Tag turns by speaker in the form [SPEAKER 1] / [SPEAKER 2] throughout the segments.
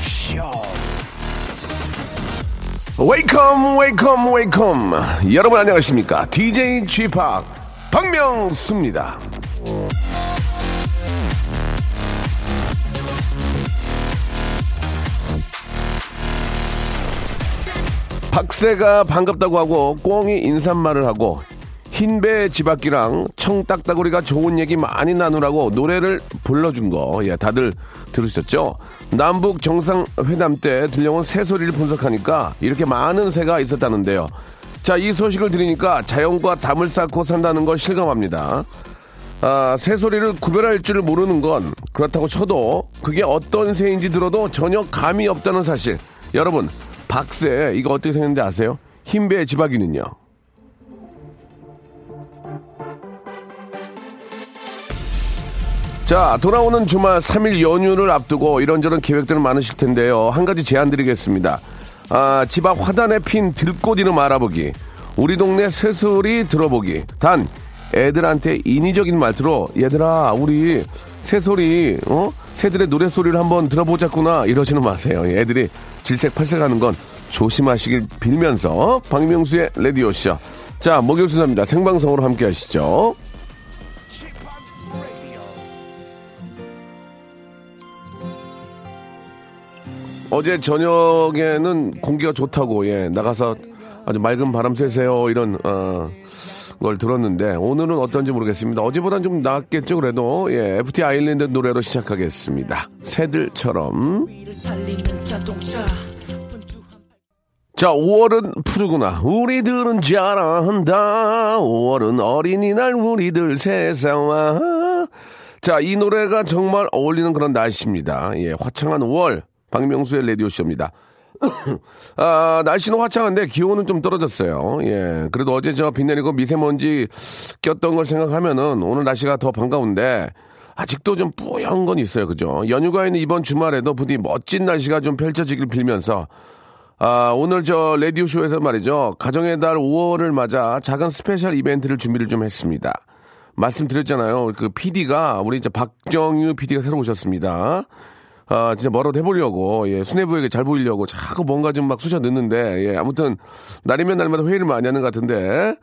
[SPEAKER 1] Show. Welcome welcome welcome 여러분 안녕하십니까 DJ G Park 박명수입니다 박새가 반갑다고 하고 꽁이 인사말을 하고 흰배 지박기랑 청딱따구리가 좋은 얘기 많이 나누라고 노래를 불러준 거, 예, 다들 들으셨죠? 남북 정상회담 때 들려온 새 소리를 분석하니까 이렇게 많은 새가 있었다는데요. 자, 이 소식을 들으니까 자연과 담을 쌓고 산다는 걸 실감합니다. 아, 새 소리를 구별할 줄 모르는 건 그렇다고 쳐도 그게 어떤 새인지 들어도 전혀 감이 없다는 사실. 여러분, 박새, 이거 어떻게 생겼는지 아세요? 흰배 지박이는요? 자, 돌아오는 주말 3일 연휴를 앞두고 이런저런 계획들은 많으실 텐데요. 한 가지 제안 드리겠습니다. 아, 집 앞 화단에 핀 들꽃 이름 알아보기. 우리 동네 새소리 들어보기. 단, 애들한테 인위적인 말투로 얘들아, 우리 새소리, 어? 새들의 노래 소리를 한번 들어보자꾸나 이러지는 마세요. 애들이 질색팔색하는 건 조심하시길 빌면서 박명수의 레디오 쇼. 자, 목요일순서입니다. 생방송으로 함께 하시죠. 어제 저녁에는 공기가 좋다고 예 나가서 아주 맑은 바람 쐬세요 이런 어, 걸 들었는데 오늘은 어떤지 모르겠습니다. 어제보단 좀 나았겠죠 그래도 예 FT 아일랜드 노래로 시작하겠습니다. 새들처럼 자 5월은 푸르구나 우리들은 자라한다 5월은 어린이날 우리들 세상와 자 이 노래가 정말 어울리는 그런 날씨입니다. 예 화창한 5월 박명수의 라디오쇼입니다. 아, 날씨는 화창한데 기온은 좀 떨어졌어요. 예. 그래도 어제 저 비 내리고 미세먼지 꼈던 걸 생각하면은 오늘 날씨가 더 반가운데 아직도 좀 뿌연 건 있어요. 그죠? 연휴가 있는 이번 주말에도 부디 멋진 날씨가 좀 펼쳐지길 빌면서 아, 오늘 저 라디오쇼에서 말이죠. 가정의 달 5월을 맞아 작은 스페셜 이벤트를 준비를 좀 했습니다. 말씀드렸잖아요. 그 PD가 우리 이제 박정유 PD가 새로 오셨습니다. 아, 진짜 뭐라도 해보려고, 예, 수뇌부에게 잘 보이려고 자꾸 뭔가 좀 막 쑤셔 넣는데, 예, 아무튼, 날이면 날마다 회의를 많이 하는 것 같은데,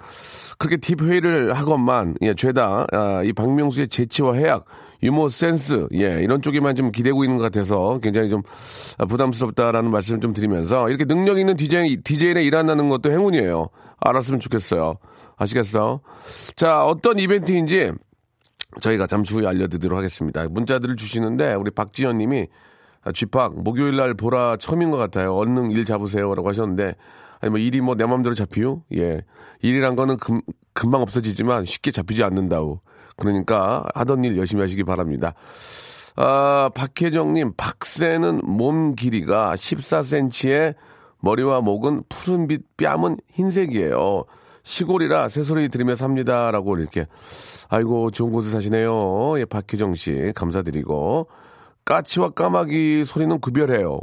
[SPEAKER 1] 그렇게 딥 회의를 하건만, 예, 죄다, 아, 이 박명수의 재치와 해약, 유머 센스, 예, 이런 쪽에만 좀 기대고 있는 것 같아서 굉장히 좀 부담스럽다라는 말씀을 좀 드리면서, 이렇게 능력 있는 DJ, DJ에 일한다는 것도 행운이에요. 알았으면 좋겠어요. 아시겠어? 자, 어떤 이벤트인지, 저희가 잠시 후에 알려드리도록 하겠습니다. 문자들을 주시는데 우리 박지현 님이 쥐팍 목요일 날 보라 처음인 것 같아요. 얼른 일 잡으세요라고 하셨는데 아니 뭐 일이 뭐 내 마음대로 잡히요? 예. 일이란 거는 금, 금방 없어지지만 쉽게 잡히지 않는다고. 그러니까 하던 일 열심히 하시기 바랍니다. 아, 박혜정님, 박새는 몸 길이가 14cm에 머리와 목은 푸른빛, 뺨은 흰색이에요. 시골이라 새소리 들으며 삽니다라고 이렇게 아이고 좋은 곳에 사시네요. 예, 박혜정 씨 감사드리고 까치와 까마귀 소리는 구별해요.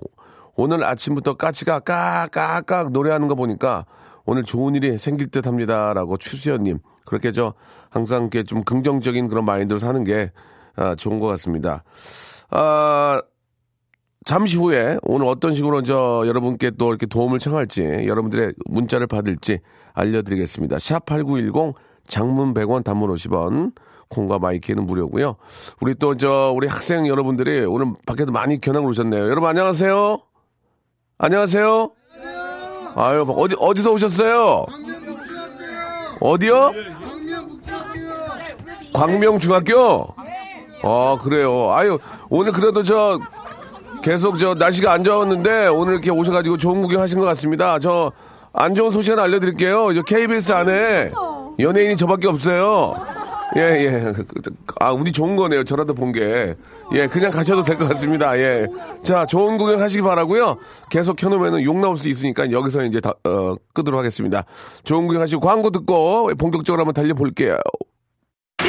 [SPEAKER 1] 오늘 아침부터 까치가 까까까 노래하는 거 보니까 오늘 좋은 일이 생길 듯 합니다라고 추수연님 그렇게 저 항상 이렇게 좀 긍정적인 그런 마인드로 사는 게 아, 좋은 것 같습니다. 아, 잠시 후에 오늘 어떤 식으로 저 여러분께 또 이렇게 도움을 청할지 여러분들의 문자를 받을지 알려드리겠습니다. 샵 8910 장문 100원 단문 50원 콩과 my K는 무료고요. 우리 또 저 우리 학생 여러분들이 오늘 밖에도 많이 견학을 오셨네요. 여러분 안녕하세요. 안녕하세요. 아유 어디 어디서 오셨어요? 어디요? 광명중학교. 아 그래요. 아유 오늘 그래도 저 계속 저 날씨가 안 좋았는데 오늘 이렇게 오셔가지고 좋은 구경 하신 것 같습니다. 저 안 좋은 소식 하나 알려드릴게요. 저 KBS 안에 연예인이 저밖에 없어요. 예, 예. 아, 운이 좋은 거네요. 저라도 본 게. 예, 그냥 가셔도 될 것 같습니다. 예. 자, 좋은 구경 하시기 바라고요 계속 켜놓으면 욕 나올 수 있으니까 여기서 이제 다, 어, 끄도록 하겠습니다. 좋은 구경 하시고 광고 듣고 본격적으로 한번 달려볼게요.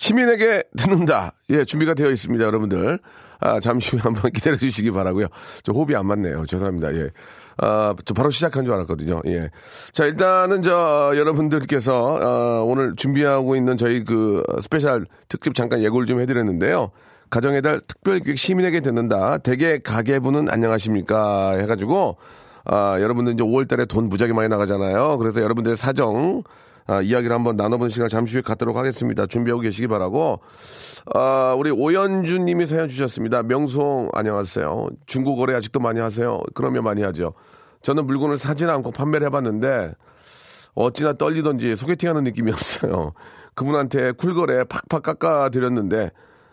[SPEAKER 1] 시민에게 듣는다. 예, 준비가 되어 있습니다, 여러분들. 아, 잠시 후에 한번 기다려 주시기 바라고요. 저 호흡이 안 맞네요. 죄송합니다. 예. 아, 저 바로 시작한 줄 알았거든요. 예. 자, 일단은 저 여러분들께서 어, 오늘 준비하고 있는 저희 그 스페셜 특집 잠깐 예고를 좀 해드렸는데요. 가정의 달 특별기획 시민에게 듣는다. 대개 가계부는 안녕하십니까 해가지고 아, 여러분들 이제 5월달에 돈 무지하게 많이 나가잖아요. 그래서 여러분들의 사정 아, 이야기를 한번 나눠보는 시간 잠시 후에 갖도록 하겠습니다. 준비하고 계시기 바라고. 아, 우리 오연준 님이 사연 주셨습니다. 명송, 안녕하세요. 중고거래 아직도 많이 하세요? 그러면 많이 하죠. 저는 물건을 사지는 않고 판매를 해봤는데, 어찌나 떨리던지 소개팅하는 느낌이었어요. 그분한테 쿨거래 팍팍 깎아드렸는데,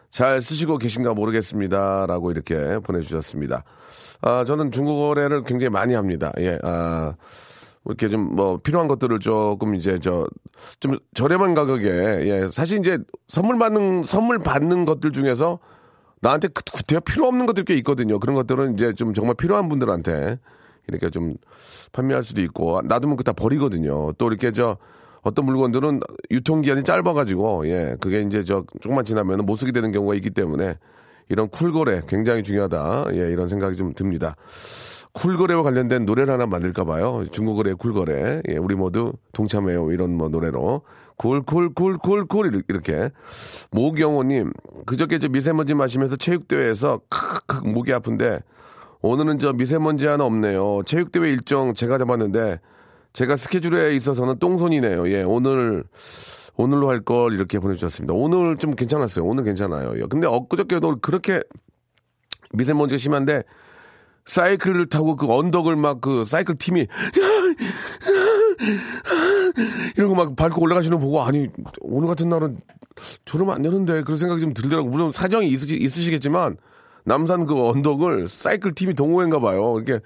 [SPEAKER 1] 잘 쓰시고 계신가 모르겠습니다. 라고 이렇게 보내주셨습니다. 아, 저는 중고거래를 굉장히 많이 합니다. 예, 아, 이렇게 좀 뭐 필요한 것들을 조금 이제 저 좀 저렴한 가격에 예 사실 이제 선물 받는 선물 받는 것들 중에서 나한테 그, 그때가 필요 없는 것들 꽤 있거든요. 그런 것들은 이제 좀 정말 필요한 분들한테 이렇게 좀 판매할 수도 있고 놔두면 그다 버리거든요. 또 이렇게 저 어떤 물건들은 유통기한이 짧아가지고 예 그게 이제 저 조금만 지나면 못 쓰게 되는 경우가 있기 때문에 이런 쿨거래 굉장히 중요하다. 예 이런 생각이 좀 듭니다. 쿨거래와 관련된 노래를 하나 만들까 봐요. 중고거래 쿨거래. 예, 우리 모두 동참해요. 이런 뭐 노래로. 쿨쿨쿨쿨쿨 이렇게. 모경호님 그저께 저 미세먼지 마시면서 체육대회에서 크크 목이 아픈데 오늘은 저 미세먼지 하나 없네요. 체육대회 일정 제가 잡았는데 제가 스케줄에 있어서는 똥손이네요. 예, 오늘 오늘로 할 걸 이렇게 보내주셨습니다. 오늘 좀 괜찮았어요. 오늘 괜찮아요. 예, 근데 엊그저께도 그렇게 미세먼지가 심한데 사이클을 타고 그 언덕을 막 그 사이클 팀이 거막 밟고 올라가시는 거 보고 아니 오늘 같은 날은 저러면 안 되는데 그런 생각이 좀 들더라고. 물론 사정이 있으시, 있으시겠지만 남산 그 언덕을 사이클 팀이 동호회인가 봐요. 이렇게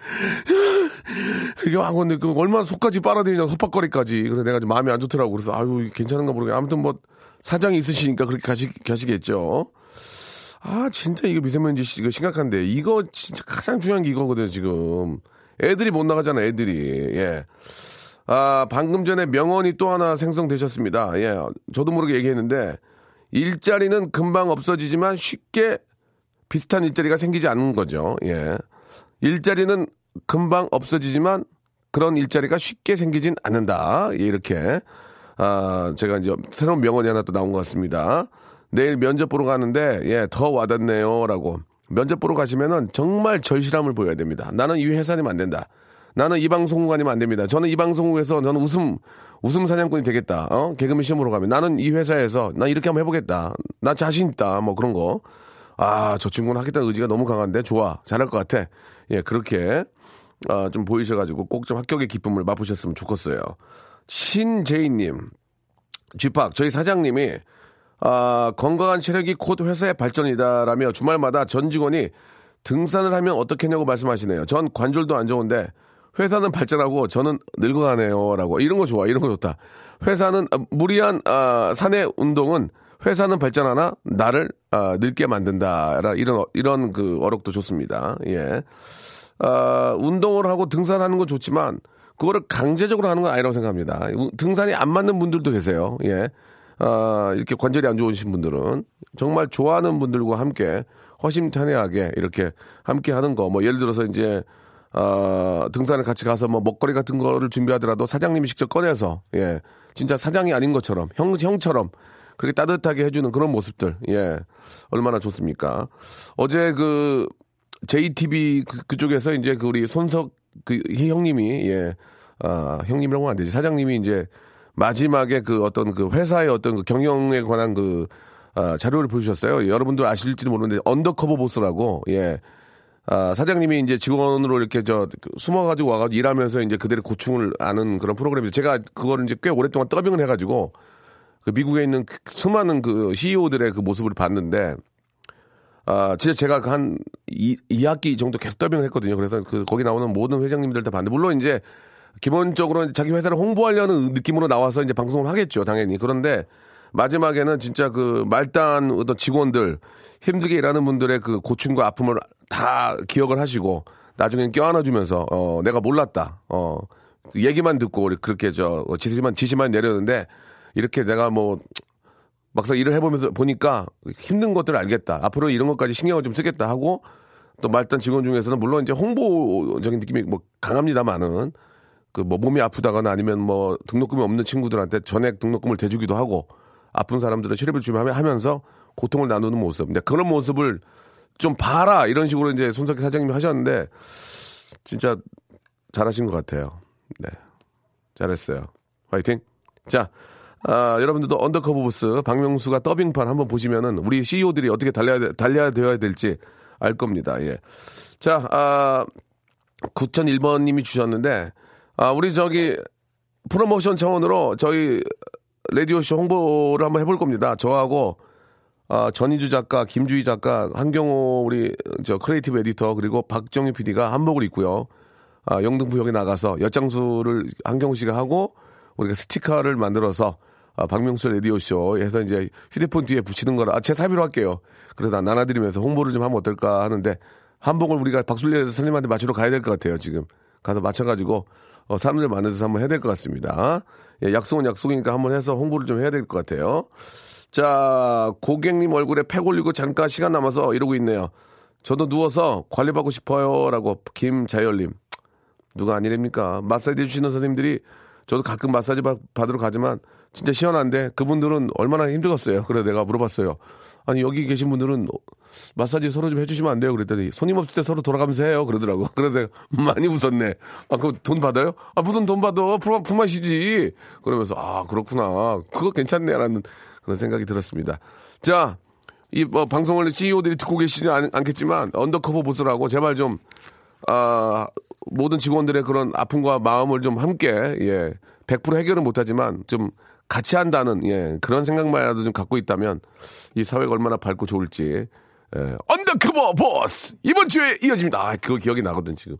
[SPEAKER 1] 이게 아 근데 그 얼마나 속까지 빨아들이냐 속박거리까지. 그래서 내가 좀 마음이 안 좋더라고. 그래서 아유 괜찮은가 모르겠 아무튼 뭐 사정이 있으시니까 그렇게 가시, 가시겠죠 아, 진짜 이거 미세먼지 씨, 이거 심각한데. 이거 진짜 가장 중요한 게 이거거든요, 지금. 애들이 못 나가잖아, 애들이. 예. 아, 방금 전에 명언이 또 하나 생성되셨습니다. 예. 저도 모르게 얘기했는데, 일자리는 금방 없어지지만 쉽게 비슷한 일자리가 생기지 않는 거죠. 예. 일자리는 금방 없어지지만 그런 일자리가 쉽게 생기진 않는다. 예, 이렇게. 아, 제가 이제 새로운 명언이 하나 또 나온 것 같습니다. 내일 면접 보러 가는데 예, 더 와닿네요라고. 면접 보러 가시면은 정말 절실함을 보여야 됩니다. 나는 이 회사님 안 된다. 나는 이 방송국 아니면 안 됩니다. 저는 이 방송국에서 저는 웃음 웃음 사냥꾼이 되겠다. 어? 개그맨 시험으로 가면 나는 이 회사에서 나 이렇게 한번 해보겠다. 나 자신 있다. 뭐 그런 거. 아, 저 친구는 하겠다는 의지가 너무 강한데 좋아. 잘할 것 같아. 예, 그렇게 아, 좀 보이셔가지고 꼭 좀 합격의 기쁨을 맛보셨으면 좋겠어요. 신재희님, 쥐팍 저희 사장님이 아, 건강한 체력이 곧 회사의 발전이다라며 주말마다 전 직원이 등산을 하면 어떻겠냐고 말씀하시네요. 전 관절도 안 좋은데 회사는 발전하고 저는 늙어가네요라고 이런 거 좋아 이런 거 좋다. 회사는 아, 무리한 아, 사내 운동은 회사는 발전하나 나를 아, 늙게 만든다 라 이런 이런 그 어록도 좋습니다. 예. 아, 운동을 하고 등산하는 건 좋지만 그거를 강제적으로 하는 건 아니라고 생각합니다. 등산이 안 맞는 분들도 계세요. 예. 아, 이렇게 관절이 안 좋으신 분들은 정말 좋아하는 분들과 함께 허심탄회하게 이렇게 함께 하는 거, 뭐 예를 들어서 이제 아, 등산을 같이 가서 뭐 먹거리 같은 거를 준비하더라도 사장님이 직접 꺼내서 예, 진짜 사장이 아닌 것처럼 형 형처럼 그렇게 따뜻하게 해주는 그런 모습들 예, 얼마나 좋습니까? 어제 그 JTBC 그, 쪽에서 이제 그 우리 손석희 형님이 예, 아 형님이라고 안 되지 사장님이 이제 마지막에 그 어떤 그 회사의 어떤 그 경영에 관한 그 아, 자료를 보여주셨어요. 여러분들 아실지도 모르는데 Undercover Boss라고 예. 아, 사장님이 이제 직원으로 이렇게 저 숨어가지고 와가지고 일하면서 이제 그들의 고충을 아는 그런 프로그램인데 제가 그거를 이제 꽤 오랫동안 더빙을 해가지고 그 미국에 있는 그 수많은 그 CEO들의 그 모습을 봤는데 아, 진짜 제가 한 2, 2학기 정도 계속 더빙을 했거든요. 그래서 그 거기 나오는 모든 회장님들 다 봤는데 물론 이제 기본적으로 자기 회사를 홍보하려는 느낌으로 나와서 이제 방송을 하겠죠. 당연히. 그런데 마지막에는 진짜 그 말단 어떤 직원들 힘들게 일하는 분들의 그 고충과 아픔을 다 기억을 하시고 나중엔 껴안아주면서 어 내가 몰랐다 어 얘기만 듣고 그렇게 저 지시만 지시만 내렸는데 이렇게 내가 뭐 막상 일을 해보면서 보니까 힘든 것들을 알겠다 앞으로 이런 것까지 신경을 좀 쓰겠다 하고 또 말단 직원 중에서는 물론 이제 홍보적인 느낌이 뭐 강합니다만은 그 뭐 몸이 아프다거나 아니면 뭐 등록금이 없는 친구들한테 전액 등록금을 대주기도 하고 아픈 사람들은 치료비를 주면 하면서 고통을 나누는 모습. 근데 그런 모습을 좀 봐라 이런 식으로 이제 손석희 사장님이 하셨는데 진짜 잘하신 것 같아요. 네, 잘했어요. 화이팅. 자, 아, 여러분들도 Undercover Boss 박명수가 더빙판 한번 보시면은 우리 CEO들이 어떻게 달려야 달려야 되어야 될지 알 겁니다. 예. 자, 아, 9001번님이 주셨는데 아, 우리 저기 프로모션 차원으로 저희 라디오쇼 홍보를 한번 해볼 겁니다. 저하고 아, 전희주 작가, 김주희 작가, 한경호 우리 저 creative editor 그리고 박정희 PD가 한복을 입고요. 아, 영등포역에 나가서 엿장수를 한경호 씨가 하고 우리가 스티커를 만들어서 아, 박명수 라디오쇼 해서 이제 휴대폰 뒤에 붙이는 거라 아, 제 사비로 할게요. 그러다 나눠드리면서 홍보를 좀 하면 어떨까 하는데 한복을 우리가 박술녀 선생님한테 맞추러 가야 될 것 같아요. 지금 가서 맞춰가지고 어, 사람들 만나서 한번 해야 될 것 같습니다. 예, 약속은 약속이니까 한번 해서 홍보를 좀 해야 될 것 같아요. 자, 고객님 얼굴에 팩 올리고 잠깐 시간 남아서 이러고 있네요. 저도 누워서 관리받고 싶어요. 라고 김자열님. 누가 아니랍니까? 마사지 해주시는 선생님들이 저도 가끔 마사지 받, 받으러 가지만 진짜 시원한데 그분들은 얼마나 힘들었어요. 그래서 내가 물어봤어요. 아니, 여기 계신 분들은 마사지 서로 좀 해주시면 안 돼요? 그랬더니 손님 없을 때 서로 돌아가면서 해요. 그러더라고. 그래서 많이 웃었네. 아, 그거 돈 받아요? 아, 무슨 돈 받아? 품, 품앗이지. 그러면서 아, 그렇구나. 그거 괜찮네. 라는 그런 생각이 들었습니다. 자, 이 뭐, 방송을 CEO들이 듣고 계시지 않, 않겠지만 Undercover Boss라고 제발 좀 아, 모든 직원들의 그런 아픔과 마음을 좀 함께 예, 100% 해결은 못하지만 좀 같이 한다는 예, 그런 생각만이라도 좀 갖고 있다면 이 사회가 얼마나 밝고 좋을지 예, Undercover Boss 이번 주에 이어집니다. 아, 그거 기억이 나거든 지금.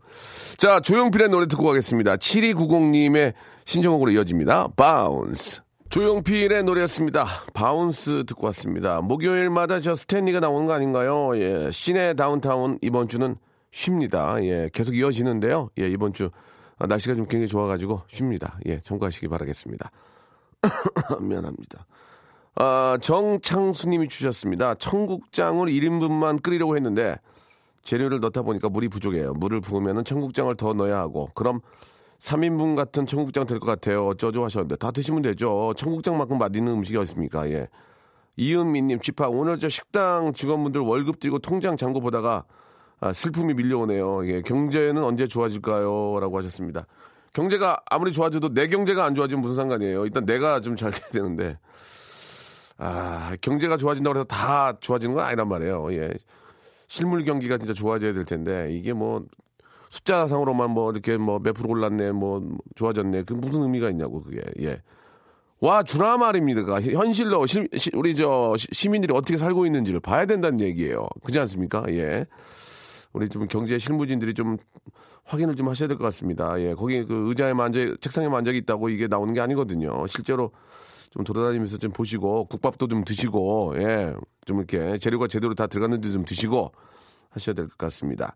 [SPEAKER 1] 자 조용필의 노래 듣고 가겠습니다. 7290님의 신청곡으로 이어집니다. Bounce. 조용필의 노래였습니다. Bounce 듣고 왔습니다. 목요일마다 저 스탠리가 나오는 거 아닌가요? 예, 시내 다운타운 이번 주는 쉽니다. 예, 계속 이어지는데요. 예, 이번 주 아, 날씨가 좀 굉장히 좋아가지고 쉽니다. 예, 참고하시기 바라겠습니다. 미안합니다. 아, 정창수님이 주셨습니다. 청국장을 1인분만 끓이려고 했는데 재료를 넣다 보니까 물이 부족해요. 물을 부으면 청국장을 더 넣어야 하고 그럼 3인분 같은 청국장 될 것 같아요. 어쩌죠 하셨는데 다 드시면 되죠. 청국장만큼 맛있는 음식이 어딨습니까? 예. 이은미님, 집합 오늘 저 식당 직원분들 월급 드리고 통장 잔고 보다가 아, 슬픔이 밀려오네요. 예, 경제는 언제 좋아질까요? 라고 하셨습니다. 경제가 아무리 좋아져도 내 경제가 안 좋아지면 무슨 상관이에요. 일단 내가 좀 잘 돼야 되는데. 아, 경제가 좋아진다고 해서 다 좋아지는 건 아니란 말이에요. 예. 실물 경기가 진짜 좋아져야 될 텐데, 이게 뭐, 숫자상으로만 뭐, 이렇게 뭐, 몇 프로 올랐네, 뭐, 좋아졌네. 그 무슨 의미가 있냐고, 그게. 예. 와, 주라 말입니다. 현실로, 시, 시, 우리 저, 시민들이 어떻게 살고 있는지를 봐야 된다는 얘기예요. 그렇지 않습니까? 예. 우리 좀 경제 실무진들이 좀 확인을 좀 하셔야 될 것 같습니다. 예, 거기 그 의자에 만져, 책상에 만져 있다고 이게 나오는 게 아니거든요. 실제로 좀 돌아다니면서 좀 보시고 국밥도 좀 드시고 예, 좀 이렇게 재료가 제대로 다 들어갔는지 좀 드시고 하셔야 될 것 같습니다.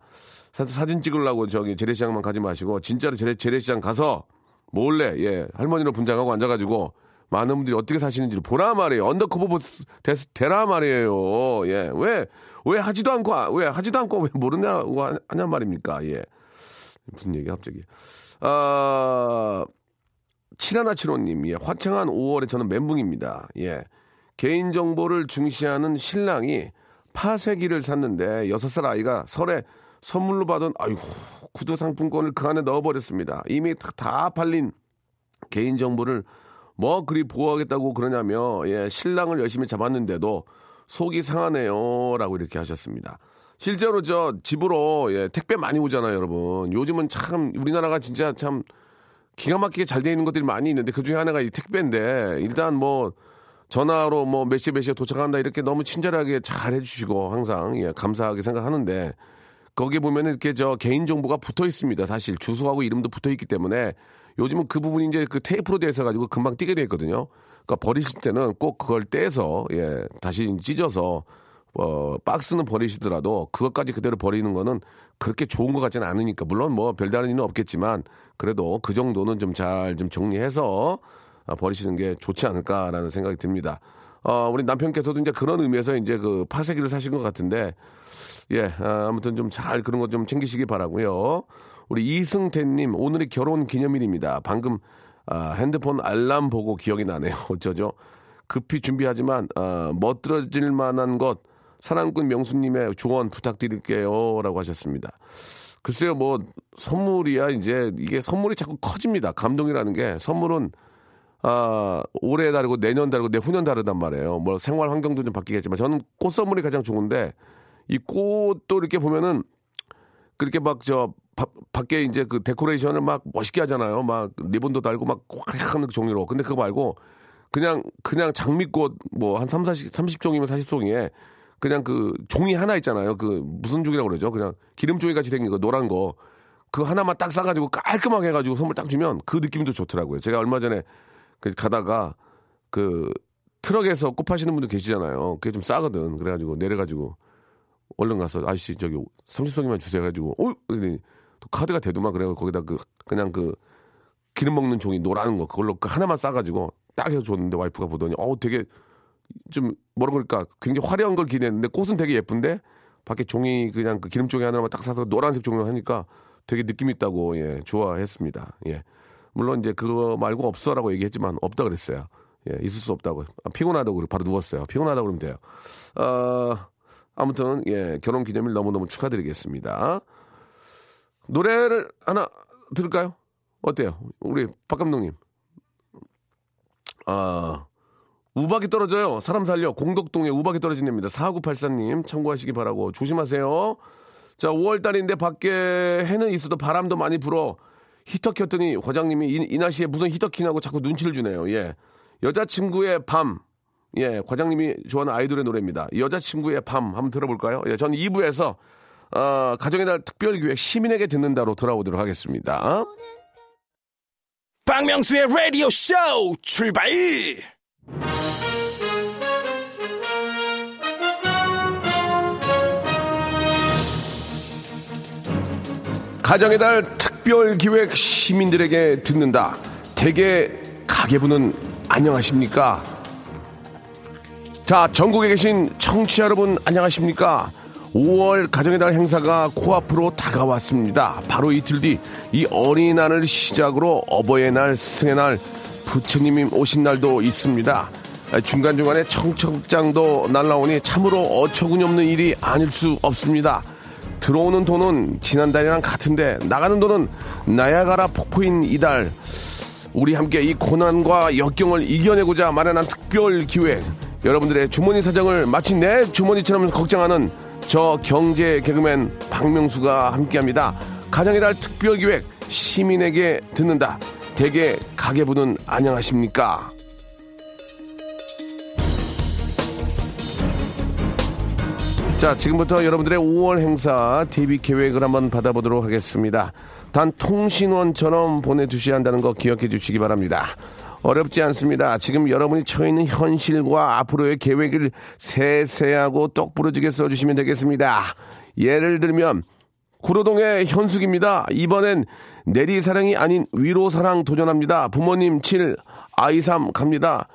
[SPEAKER 1] 사진 찍으려고 저기 재래시장만 가지 마시고 진짜로 재래, 재래시장 가서 몰래 예 할머니로 분장하고 앉아가지고 많은 분들이 어떻게 사시는지를 보라 말이에요. Undercover Boss 되라 말이에요. 예. 왜, 왜 하지도 않고, 왜 하지도 않고 왜 모르냐고 하냐 말입니까? 예. 무슨 얘기 갑자기. 아, 7175님, 예. 화창한 5월에 저는 멘붕입니다. 예. 개인 정보를 중시하는 신랑이 파쇄기를 샀는데 6살 아이가 설에 선물로 받은, 아이고, 구두 상품권을 그 안에 넣어버렸습니다. 이미 다 팔린 개인 정보를 뭐 그리 보호하겠다고 그러냐며, 예, 신랑을 열심히 잡았는데도 속이 상하네요. 라고 이렇게 하셨습니다. 실제로 저 집으로 예, 택배 많이 오잖아요, 여러분. 요즘은 참 우리나라가 진짜 참 기가 막히게 잘 돼 있는 것들이 많이 있는데 그 중에 하나가 이 택배인데 일단 뭐 전화로 뭐 몇 시 몇 시에 도착한다 이렇게 너무 친절하게 잘 해주시고 항상 예, 감사하게 생각하는데 거기 보면 이렇게 저 개인 정보가 붙어 있습니다. 사실 주소하고 이름도 붙어 있기 때문에 요즘은 그 부분이 이제 그 테이프로 돼 있어 가지고 금방 띄게 돼 있거든요. 그러니까 버리실 때는 꼭 그걸 떼서 예 다시 찢어서 어 박스는 버리시더라도 그것까지 그대로 버리는 거는 그렇게 좋은 것 같지는 않으니까 물론 뭐 별다른 일은 없겠지만 그래도 그 정도는 좀 잘좀 좀 정리해서 아, 버리시는 게 좋지 않을까라는 생각이 듭니다. 어, 우리 남편께서도 이제 그런 의미에서 이제 그 파쇄기를 사신 것 같은데, 예, 아, 아무튼 좀 잘 그런 것 좀 챙기시기 바라고요 우리 이승태님, 오늘이 결혼 기념일입니다. 방금 아, 핸드폰 알람 보고 기억이 나네요. 어쩌죠? 급히 준비하지만 아, 멋들어질 만한 것 사랑꾼 명수님의 조언 부탁드릴게요라고 하셨습니다. 글쎄요, 뭐 선물이야 이제 이게 선물이 자꾸 커집니다. 감동이라는 게 선물은 아, 올해 다르고 내년 다르고 내후년 다르단 말이에요. 뭐 생활 환경도 좀 바뀌겠지만 저는 꽃 선물이 가장 좋은데 이 꽃도 이렇게 보면은 그렇게 막 저 밖에 이제 그 데코레이션을 막 멋있게 하잖아요. 막 리본도 달고 막 하는 종류로. 근데 그거 말고 그냥 그냥 장미꽃 뭐 한 3, 40, 30종이면 40종이에 그냥 그 종이 하나 있잖아요. 그 무슨 종이라고 그러죠? 그냥 기름종이 같이 생긴 거 노란 거. 그 하나만 딱 싸가지고 깔끔하게 해가지고 선물 딱 주면 그 느낌도 좋더라고요. 제가 얼마 전에 그 가다가 그 트럭에서 꽃 파시는 분들 계시잖아요. 그게 좀 싸거든. 그래가지고 내려가지고 얼른 가서 아저씨 저기 30송이만 주세요. 해가지고 어? 또 카드가 되더만 그래요. 거기다 그 그냥 그 기름 먹는 종이 노란 거 그걸로 그 하나만 싸가지고 딱 해서 줬는데 와이프가 보더니 어우 되게 좀 뭐라 그럴까 굉장히 화려한 걸 기대했는데 꽃은 되게 예쁜데 밖에 종이 그냥 그 기름 종이 하나만 딱 사서 노란색 종이로 하니까 되게 느낌 있다고 예 좋아했습니다. 예 물론 이제 그거 말고 없어라고 얘기했지만 없다 그랬어요. 예 있을 수 없다고 아, 피곤하다고 바로 누웠어요. 피곤하다고 그러면 돼요. 어 아무튼 예 결혼 기념일 너무 너무 축하드리겠습니다. 노래를 하나 들을까요? 어때요? 우리 박 감독님. 아 우박이 떨어져요. 사람 살려. 공덕동에 우박이 떨어진답니다. 4984님 참고하시기 바라고 조심하세요. 자, 5월 달인데 밖에 해는 있어도 바람도 많이 불어. 히터 켰더니 과장님이 이, 이 날씨에 무슨 히터 키냐고 자꾸 눈치를 주네요. 예. 여자친구의 밤. 예, 과장님이 좋아하는 아이돌의 노래입니다. 여자친구의 밤 한번 들어볼까요? 예, 저는 2부에서 어, 가정의 달 특별기획 시민에게 듣는다로 돌아오도록 하겠습니다.
[SPEAKER 2] 박명수의 라디오 쇼 출발!
[SPEAKER 1] 가정의 달 특별 기획 시민들에게 듣는다. 대개 가계부는 안녕하십니까? 자, 전국에 계신 청취자 여러분 안녕하십니까? 5월 가정의 달 행사가 코앞으로 다가왔습니다. 바로 이틀 뒤 이 어린이날을 시작으로 어버이의 날, 스승의 날, 부처님이 오신 날도 있습니다. 중간중간에 청첩장도 날라오니 참으로 어처구니 없는 일이 아닐 수 없습니다. 들어오는 돈은 지난달이랑 같은데 나가는 돈은 나야가라 폭포인 이달 우리 함께 이 고난과 역경을 이겨내고자 마련한 특별 기획 여러분들의 주머니 사정을 마치 내 주머니처럼 걱정하는 저 경제 개그맨 박명수가 함께합니다. 가정의 달 특별 기획 시민에게 듣는다. 대개 가계부는 안녕하십니까? 자, 지금부터 여러분들의 5월 행사 데뷔 계획을 한번 받아보도록 하겠습니다. 단 통신원처럼 보내주셔야 한다는 거 기억해 주시기 바랍니다. 어렵지 않습니다. 지금 여러분이 처해 있는 현실과 앞으로의 계획을 세세하고 똑부러지게 써주시면 되겠습니다. 예를 들면 구로동의 현숙입니다. 이번엔 내리사랑이 아닌 위로사랑 도전합니다. 부모님 7, 아이 3 갑니다.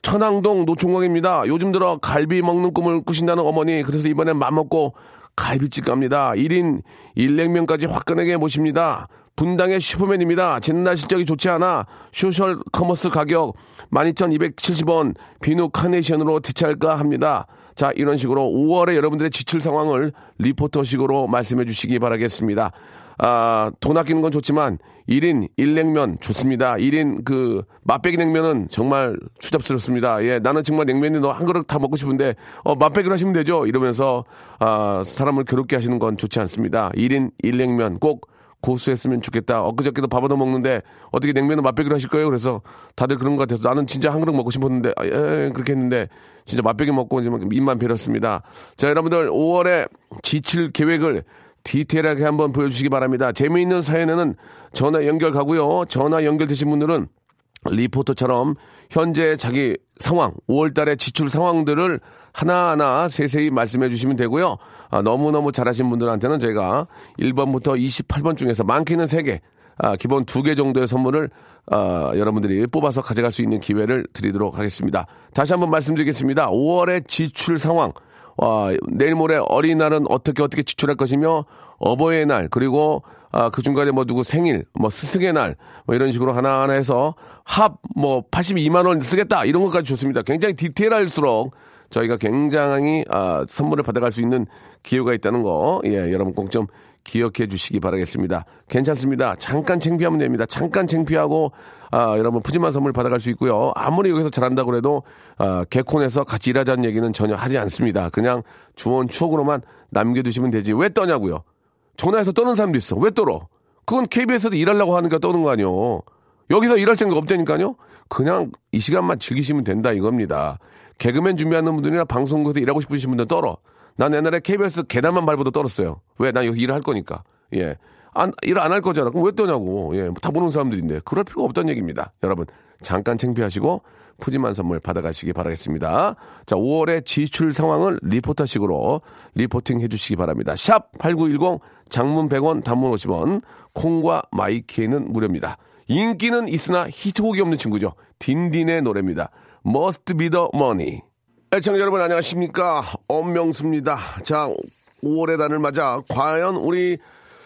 [SPEAKER 1] 천왕동 노총각입니다. 요즘 들어 갈비 먹는 꿈을 꾸신다는 어머니. 그래서 이번엔 맘먹고 갈비집 갑니다. 1인 1냉면까지 화끈하게 모십니다. 분당의 슈퍼맨입니다. 지난날 실적이 좋지 않아 소셜 커머스 가격 12,270원 비누 카네이션으로 대체할까 합니다. 자, 이런 식으로 5월에 여러분들의 지출 상황을 리포터식으로 말씀해 주시기 바라겠습니다. 아, 돈 아끼는 건 좋지만 1인 1냉면 좋습니다. 1인 그 맛배기 냉면은 정말 추잡스럽습니다. 예, 나는 정말 냉면이 너 한 그릇 다 먹고 싶은데 어, 맛배기로 하시면 되죠. 이러면서 아, 사람을 괴롭게 하시는 건 좋지 않습니다. 1인 1냉면 꼭 고수했으면 좋겠다. 엊그저께도 밥 얻어 먹는데 어떻게 냉면은 맛배기로 하실 거예요? 그래서 다들 그런 것 같아서 나는 진짜 한 그릇 먹고 싶었는데 아, 예, 그렇게 했는데 진짜 맛배기 먹고 이제 입만 베렸습니다. 자, 여러분들 5월에 지칠 계획을 디테일하게 한번 보여주시기 바랍니다. 재미있는 사연에는 전화 연결 가고요. 전화 연결되신 분들은 리포터처럼 현재 자기 상황, 5월 달에 지출 상황들을 하나하나 세세히 말씀해 주시면 되고요. 아, 너무너무 잘하신 분들한테는 저희가 1번부터 28번 중에서 많게는 3개, 아, 기본 2개 정도의 선물을 아, 여러분들이 뽑아서 가져갈 수 있는 기회를 드리도록 하겠습니다. 다시 한번 말씀드리겠습니다. 5월의 지출 상황, 와, 내일 모레 어린이날은 어떻게 어떻게 지출할 것이며 어버이의 날 그리고 아, 그 중간에 뭐 누구 생일, 뭐 스승의 날, 뭐 이런 식으로 하나하나 해서 합 뭐 82만 원 쓰겠다 이런 것까지 좋습니다. 굉장히 디테일할수록 저희가 굉장히 아, 선물을 받아갈 수 있는 기회가 있다는 거, 예, 여러분 꼭 좀 기억해 주시기 바라겠습니다. 괜찮습니다. 잠깐 챙피하면 됩니다. 잠깐 챙피하고 아, 여러분 푸짐한 선물 받아갈 수 있고요. 아무리 여기서 잘한다고 해도 아, 개콘에서 같이 일하자는 얘기는 전혀 하지 않습니다. 그냥 주원 추억으로만 남겨두시면 되지. 왜 떠냐고요? 전화해서 떠는 사람도 있어. 왜 떨어? 그건 KBS에도 일하려고 하니까 떠는 거 아니요. 여기서 일할 생각 없다니까요. 그냥 이 시간만 즐기시면 된다 이겁니다. 개그맨 준비하는 분들이나 방송국에서 일하고 싶으신 분들 떨어. 난 옛날에 KBS 계단만 밟아도 떨었어요. 왜? 난 여기 일을 할 거니까. 예. 안, 일 안 할 거잖아. 그럼 왜 떠냐고. 예. 다 보는 사람들인데. 그럴 필요가 없다는 얘기입니다. 여러분, 잠깐 챙피하시고 푸짐한 선물 받아가시기 바라겠습니다. 자, 5월의 지출 상황을 리포터식으로 리포팅 해주시기 바랍니다. 샵 8910 장문 100원 단문 50원 콩과 마이케이는 무료입니다. 인기는 있으나 히트곡이 없는 친구죠. 딘딘의 노래입니다. Be the money. 애청자 여러분 안녕하십니까. 엄명수입니다. 자, 5월의 달을 맞아 과연 우리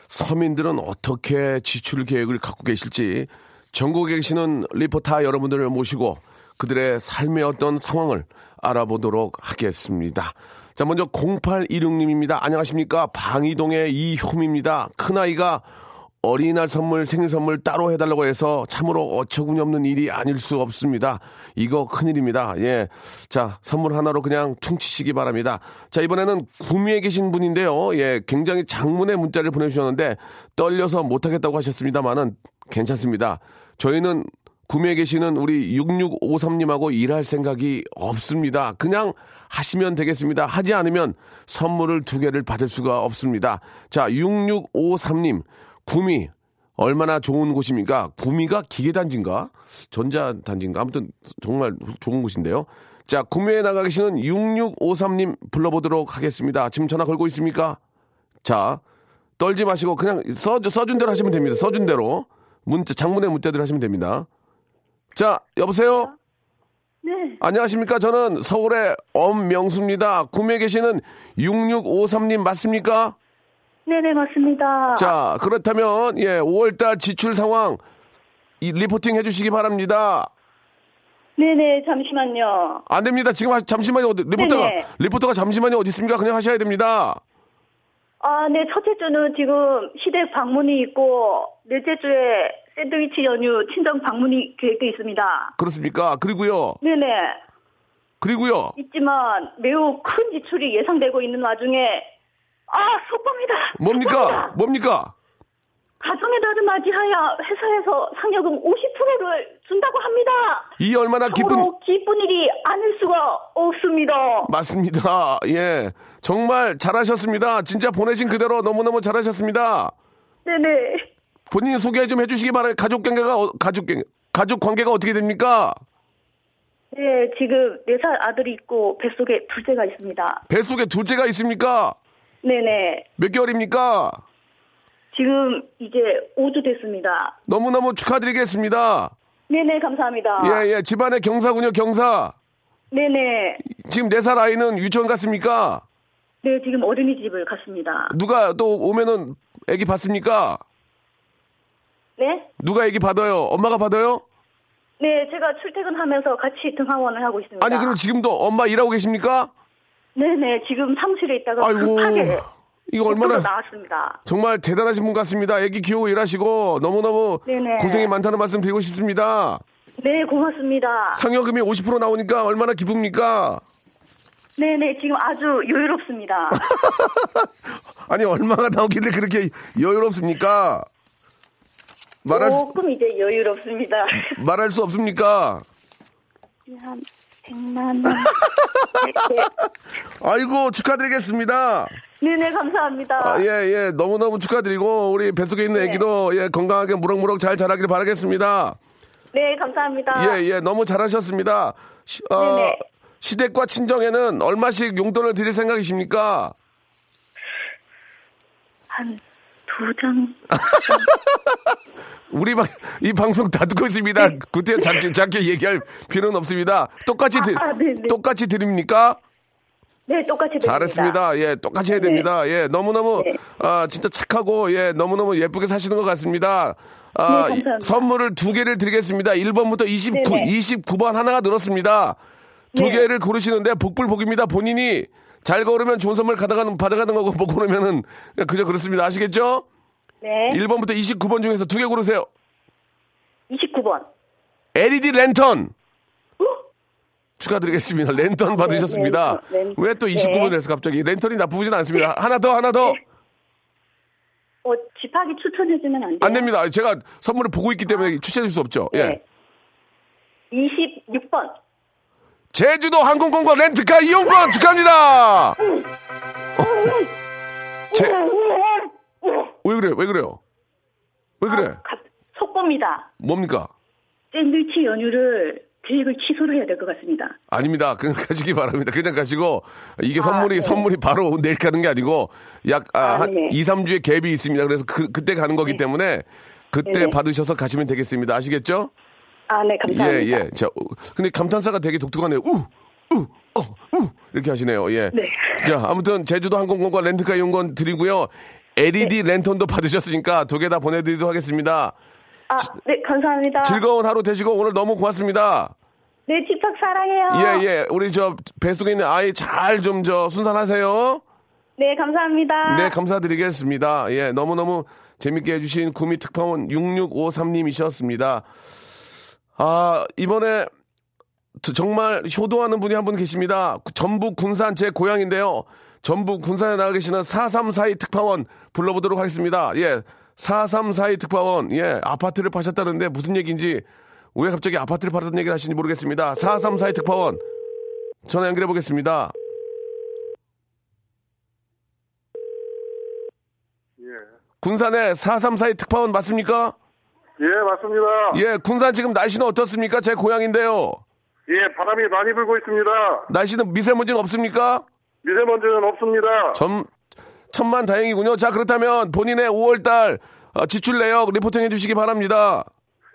[SPEAKER 1] 서민들은 어떻게 지출 계획을 갖고 계실지 전국에 계시는 리포터 여러분들을 모시고 그들의 삶의 어떤 상황을 알아보도록 하겠습니다. 자, 먼저 0816님입니다. 안녕하십니까. 방이동의 이효미입니다. 큰아이가 어린이날 선물, 생일 선물 따로 해달라고 해서 참으로 어처구니 없는 일이 아닐 수 없습니다. 이거 큰일입니다. 예. 자, 선물 하나로 그냥 퉁치시기 바랍니다. 자, 이번에는 구미에 계신 분인데요. 예, 굉장히 장문의 문자를 보내주셨는데 떨려서 못하겠다고 하셨습니다만은 괜찮습니다. 저희는 구미에 계시는 우리 6653님하고 일할 생각이 없습니다. 그냥 하시면 되겠습니다. 하지 않으면 선물을 두 개를 받을 수가 없습니다. 자, 6653님. 구미 얼마나 좋은 곳입니까? 구미가 기계단지인가? 전자단지인가? 아무튼 정말 좋은 곳인데요. 자, 구미에 나가 계시는 6653님 불러보도록 하겠습니다. 지금 전화 걸고 있습니까? 자, 떨지 마시고 그냥 써, 써준 대로 하시면 됩니다. 써준 대로. 문자, 장문의 문자들 하시면 됩니다. 자, 여보세요?
[SPEAKER 3] 네.
[SPEAKER 1] 안녕하십니까? 저는 서울의 엄명수입니다. 구미에 계시는 6653님 맞습니까?
[SPEAKER 3] 네네, 맞습니다.
[SPEAKER 1] 자, 그렇다면, 예, 5월달 지출 상황, 이 리포팅 해주시기 바랍니다.
[SPEAKER 3] 네네, 잠시만요.
[SPEAKER 1] 안 됩니다. 지금 하- 잠시만요. 어디- 리포터가,
[SPEAKER 3] 네네.
[SPEAKER 1] 리포터가 잠시만요. 어디 있습니까? 그냥 하셔야 됩니다.
[SPEAKER 3] 아, 네, 첫째 주는 지금 시댁 방문이 있고, 넷째 주에 샌드위치 연휴 친정 방문이 계획돼 있습니다.
[SPEAKER 1] 그렇습니까? 그리고요,
[SPEAKER 3] 네네.
[SPEAKER 1] 그리고요,
[SPEAKER 3] 있지만 매우 큰 지출이 예상되고 있는 와중에, 아, 속보입니다.
[SPEAKER 1] 뭡니까?
[SPEAKER 3] 속보입니다.
[SPEAKER 1] 뭡니까?
[SPEAKER 3] 가정의 달을 맞이하여 회사에서 상여금 50%를 준다고 합니다.
[SPEAKER 1] 이 얼마나 기쁜,
[SPEAKER 3] 기쁜 일이 아닐 수가 없습니다.
[SPEAKER 1] 맞습니다. 예. 정말 잘하셨습니다. 진짜 보내신 그대로 너무너무 잘하셨습니다.
[SPEAKER 3] 네네.
[SPEAKER 1] 본인 소개 좀 해주시기 바라요. 가족 관계가, 어- 가족, 관- 가족 관계가 어떻게 됩니까?
[SPEAKER 3] 네, 지금 4살 아들이 있고 뱃속에 둘째가 있습니다.
[SPEAKER 1] 뱃속에 둘째가 있습니까?
[SPEAKER 3] 네네.
[SPEAKER 1] 몇 개월입니까?
[SPEAKER 3] 지금 이제 5주 됐습니다.
[SPEAKER 1] 너무너무 축하드리겠습니다.
[SPEAKER 3] 네네, 감사합니다.
[SPEAKER 1] 예, 예. 집안의 경사군요, 경사.
[SPEAKER 3] 네네.
[SPEAKER 1] 지금 네살 아이는 유치원 갔습니까?
[SPEAKER 3] 네, 지금 어린이집을 갔습니다.
[SPEAKER 1] 누가 또 오면은 애기 받습니까?
[SPEAKER 3] 네?
[SPEAKER 1] 누가 애기 받아요? 엄마가 받아요?
[SPEAKER 3] 네, 제가 출퇴근하면서 같이 등하원을 하고 있습니다.
[SPEAKER 1] 아니, 그럼 지금도 엄마 일하고 계십니까?
[SPEAKER 3] 네네, 지금 사무실에 있다가
[SPEAKER 1] 아이고,
[SPEAKER 3] 급하게
[SPEAKER 1] 이거
[SPEAKER 3] 얼마나 나왔습니다.
[SPEAKER 1] 정말 대단하신 분 같습니다. 애기 키우고 일하시고 너무너무
[SPEAKER 3] 네네.
[SPEAKER 1] 고생이 많다는 말씀 드리고 싶습니다.
[SPEAKER 3] 네, 고맙습니다.
[SPEAKER 1] 상여금이 50% 나오니까 얼마나 기쁩니까?
[SPEAKER 3] 네네, 지금 아주 여유롭습니다.
[SPEAKER 1] 아니, 얼마가 나오길래 그렇게 여유롭습니까? 말할 수,
[SPEAKER 3] 조금 이제 여유롭습니다.
[SPEAKER 1] 말할 수 없습니까?
[SPEAKER 3] 한 100만 원. 네,
[SPEAKER 1] 아이고, 축하드리겠습니다.
[SPEAKER 3] 네, 네, 감사합니다.
[SPEAKER 1] 아, 예, 예. 너무 너무 축하드리고, 우리 뱃속에 있는
[SPEAKER 3] 네.
[SPEAKER 1] 애기도, 예, 건강하게 무럭무럭 잘 자라길 바라겠습니다.
[SPEAKER 3] 네, 감사합니다.
[SPEAKER 1] 예, 예. 너무 잘하셨습니다. 시, 어,
[SPEAKER 3] 네네.
[SPEAKER 1] 시댁과 친정에는 얼마씩 용돈을 드릴 생각이십니까?
[SPEAKER 3] 한 두 장.
[SPEAKER 1] 우리 방, 이 방송 다 듣고 있습니다.
[SPEAKER 3] 네.
[SPEAKER 1] 그때 작게, 작게 얘기할 필요는 없습니다. 똑같이, 드,
[SPEAKER 3] 아, 네네.
[SPEAKER 1] 똑같이 드립니까?
[SPEAKER 3] 네, 똑같이 드립니다.
[SPEAKER 1] 잘했습니다. 예, 똑같이 해야 됩니다. 예, 너무너무,
[SPEAKER 3] 네.
[SPEAKER 1] 아, 진짜 착하고, 예, 너무너무 예쁘게 사시는 것 같습니다. 아,
[SPEAKER 3] 네.
[SPEAKER 1] 선물을 두 개를 드리겠습니다. 1번부터 29,
[SPEAKER 3] 네네.
[SPEAKER 1] 29번 하나가 늘었습니다. 두
[SPEAKER 3] 네.
[SPEAKER 1] 개를 고르시는데 복불복입니다. 본인이 잘 고르면 좋은 선물 가져가는, 받아가는 거고, 못 고르면은 그저 그렇습니다. 아시겠죠?
[SPEAKER 3] 네,
[SPEAKER 1] 1번부터 29번 중에서 두 개 고르세요.
[SPEAKER 3] 29번.
[SPEAKER 1] LED 랜턴. 축하드리겠습니다. 랜턴 받으셨습니다.
[SPEAKER 3] 네, 네.
[SPEAKER 1] 왜또 29번을 해서 갑자기 랜턴이 나쁘진 않습니다. 하나 더, 하나 더.
[SPEAKER 3] 어, 집하기 추천해주면 안 돼요?
[SPEAKER 1] 안 됩니다. 제가 선물을 보고 있기 때문에 추천해 줄 수 없죠. 예.
[SPEAKER 3] 네. 26번.
[SPEAKER 1] 제주도 항공권과 렌트카 이용권 축하합니다. 제, 왜 그래요? 왜 그래요? 왜 그래?
[SPEAKER 3] 아, 갑- 속보입니다.
[SPEAKER 1] 뭡니까?
[SPEAKER 3] 샌드위치 연휴를 계획을 취소를 해야 될 것 같습니다.
[SPEAKER 1] 아닙니다. 그냥 가시기 바랍니다. 그냥 가시고 이게
[SPEAKER 3] 아,
[SPEAKER 1] 선물이
[SPEAKER 3] 네.
[SPEAKER 1] 선물이 바로 내일 가는 게 아니고 약 아,
[SPEAKER 3] 아,
[SPEAKER 1] 한
[SPEAKER 3] 네.
[SPEAKER 1] 2, 3주의 갭이 있습니다. 그래서 그 그때 가는 거기 때문에 그때
[SPEAKER 3] 네네.
[SPEAKER 1] 받으셔서 가시면 되겠습니다. 아시겠죠?
[SPEAKER 3] 아, 네, 감사합니다.
[SPEAKER 1] 예, 예. 자, 어, 근데 감탄사가 되게 독특하네요. 우, 우, 어, 우. 이렇게 하시네요. 예.
[SPEAKER 3] 네.
[SPEAKER 1] 자, 아무튼 제주도 항공권과 렌트카 이용권 드리고요. LED 랜턴도 받으셨으니까 두 개 다 보내드리도록 하겠습니다.
[SPEAKER 3] 아, 네, 감사합니다.
[SPEAKER 1] 즐거운 하루 되시고 오늘 너무 고맙습니다.
[SPEAKER 3] 네, 집착 사랑해요.
[SPEAKER 1] 예, 예. 우리 저 뱃속에 있는 아이 잘 좀 저 순산하세요.
[SPEAKER 3] 네, 감사합니다.
[SPEAKER 1] 네, 감사드리겠습니다. 예, 너무너무 재밌게 해주신 구미 특파원 6653님이셨습니다. 아, 이번에 저- 정말 효도하는 분이 한 분 계십니다. 전북 군산 제 고향인데요. 전북 군산에 나가 계시는 4342 특파원 불러보도록 하겠습니다. 예, 4342 특파원, 예, 아파트를 파셨다는데 무슨 얘기인지 왜 갑자기 아파트를 팔았다는 얘기를 하시는지 모르겠습니다. 4342 특파원 전화 연결해 보겠습니다. 군산의 4342 특파원 맞습니까?
[SPEAKER 4] 예, 맞습니다.
[SPEAKER 1] 예, 군산 지금 날씨는 어떻습니까? 제 고향인데요.
[SPEAKER 4] 예, 바람이 많이 불고 있습니다.
[SPEAKER 1] 날씨는 미세먼지는 없습니까?
[SPEAKER 4] 미세먼지는 없습니다.
[SPEAKER 1] 점, 천만 다행이군요. 자, 그렇다면 본인의 5월달 어, 지출 내역 리포팅 해주시기 바랍니다.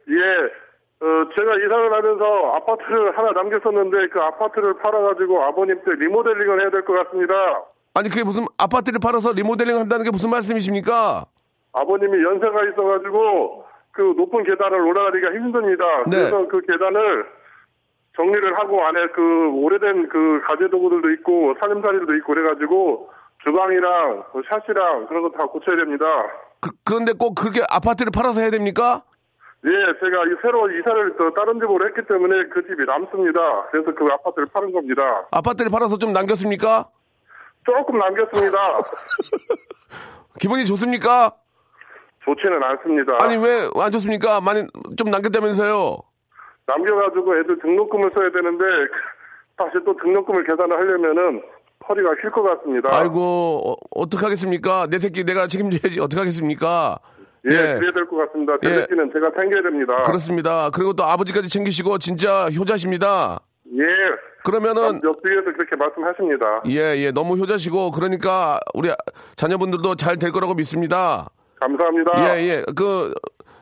[SPEAKER 4] 예, 어, 제가 이사를 하면서 아파트를 하나 남겼었는데 그 아파트를 팔아가지고 아버님 때 리모델링을 해야 될 것 같습니다.
[SPEAKER 1] 아니, 그게 무슨 아파트를 팔아서 리모델링 한다는 게 무슨 말씀이십니까?
[SPEAKER 4] 아버님이 연세가 있어가지고 그 높은 계단을 올라가기가 힘듭니다.
[SPEAKER 1] 네.
[SPEAKER 4] 그래서 그 계단을 정리를 하고 안에 그 오래된 그 가재 도구들도 있고 살림살이도 있고 그래가지고 주방이랑 그 샷이랑 그런 거 다 고쳐야 됩니다.
[SPEAKER 1] 그, 그런데 꼭 그렇게 아파트를 팔아서 해야 됩니까?
[SPEAKER 4] 예, 제가 이 새로 이사를 또 다른 집으로 했기 때문에 그 집이 남습니다. 그래서 그 아파트를 파는 겁니다.
[SPEAKER 1] 아파트를 팔아서 좀 남겼습니까?
[SPEAKER 4] 조금 남겼습니다.
[SPEAKER 1] 기분이 좋습니까?
[SPEAKER 4] 좋지는 않습니다.
[SPEAKER 1] 아니, 왜 안 좋습니까? 많이 좀 남겼다면서요?
[SPEAKER 4] 남겨가지고 애들 등록금을 써야 되는데 다시 또 등록금을 계산을 하려면은 허리가 휠것 같습니다.
[SPEAKER 1] 아이고, 어, 어떡하겠습니까? 내 새끼 내가 책임져야지. 어떡하겠습니까?
[SPEAKER 4] 예, 그래야 될 것 같습니다. 제
[SPEAKER 1] 예.
[SPEAKER 4] 새끼는 제가 챙겨야 됩니다.
[SPEAKER 1] 그렇습니다. 그리고 또 아버지까지 챙기시고 진짜 효자십니다.
[SPEAKER 4] 예.
[SPEAKER 1] 그러면은
[SPEAKER 4] 옆뒤에서 그렇게 말씀하십니다.
[SPEAKER 1] 예, 예, 너무 효자시고 그러니까 우리 자녀분들도 잘 될 거라고 믿습니다.
[SPEAKER 4] 감사합니다.
[SPEAKER 1] 예, 예. 그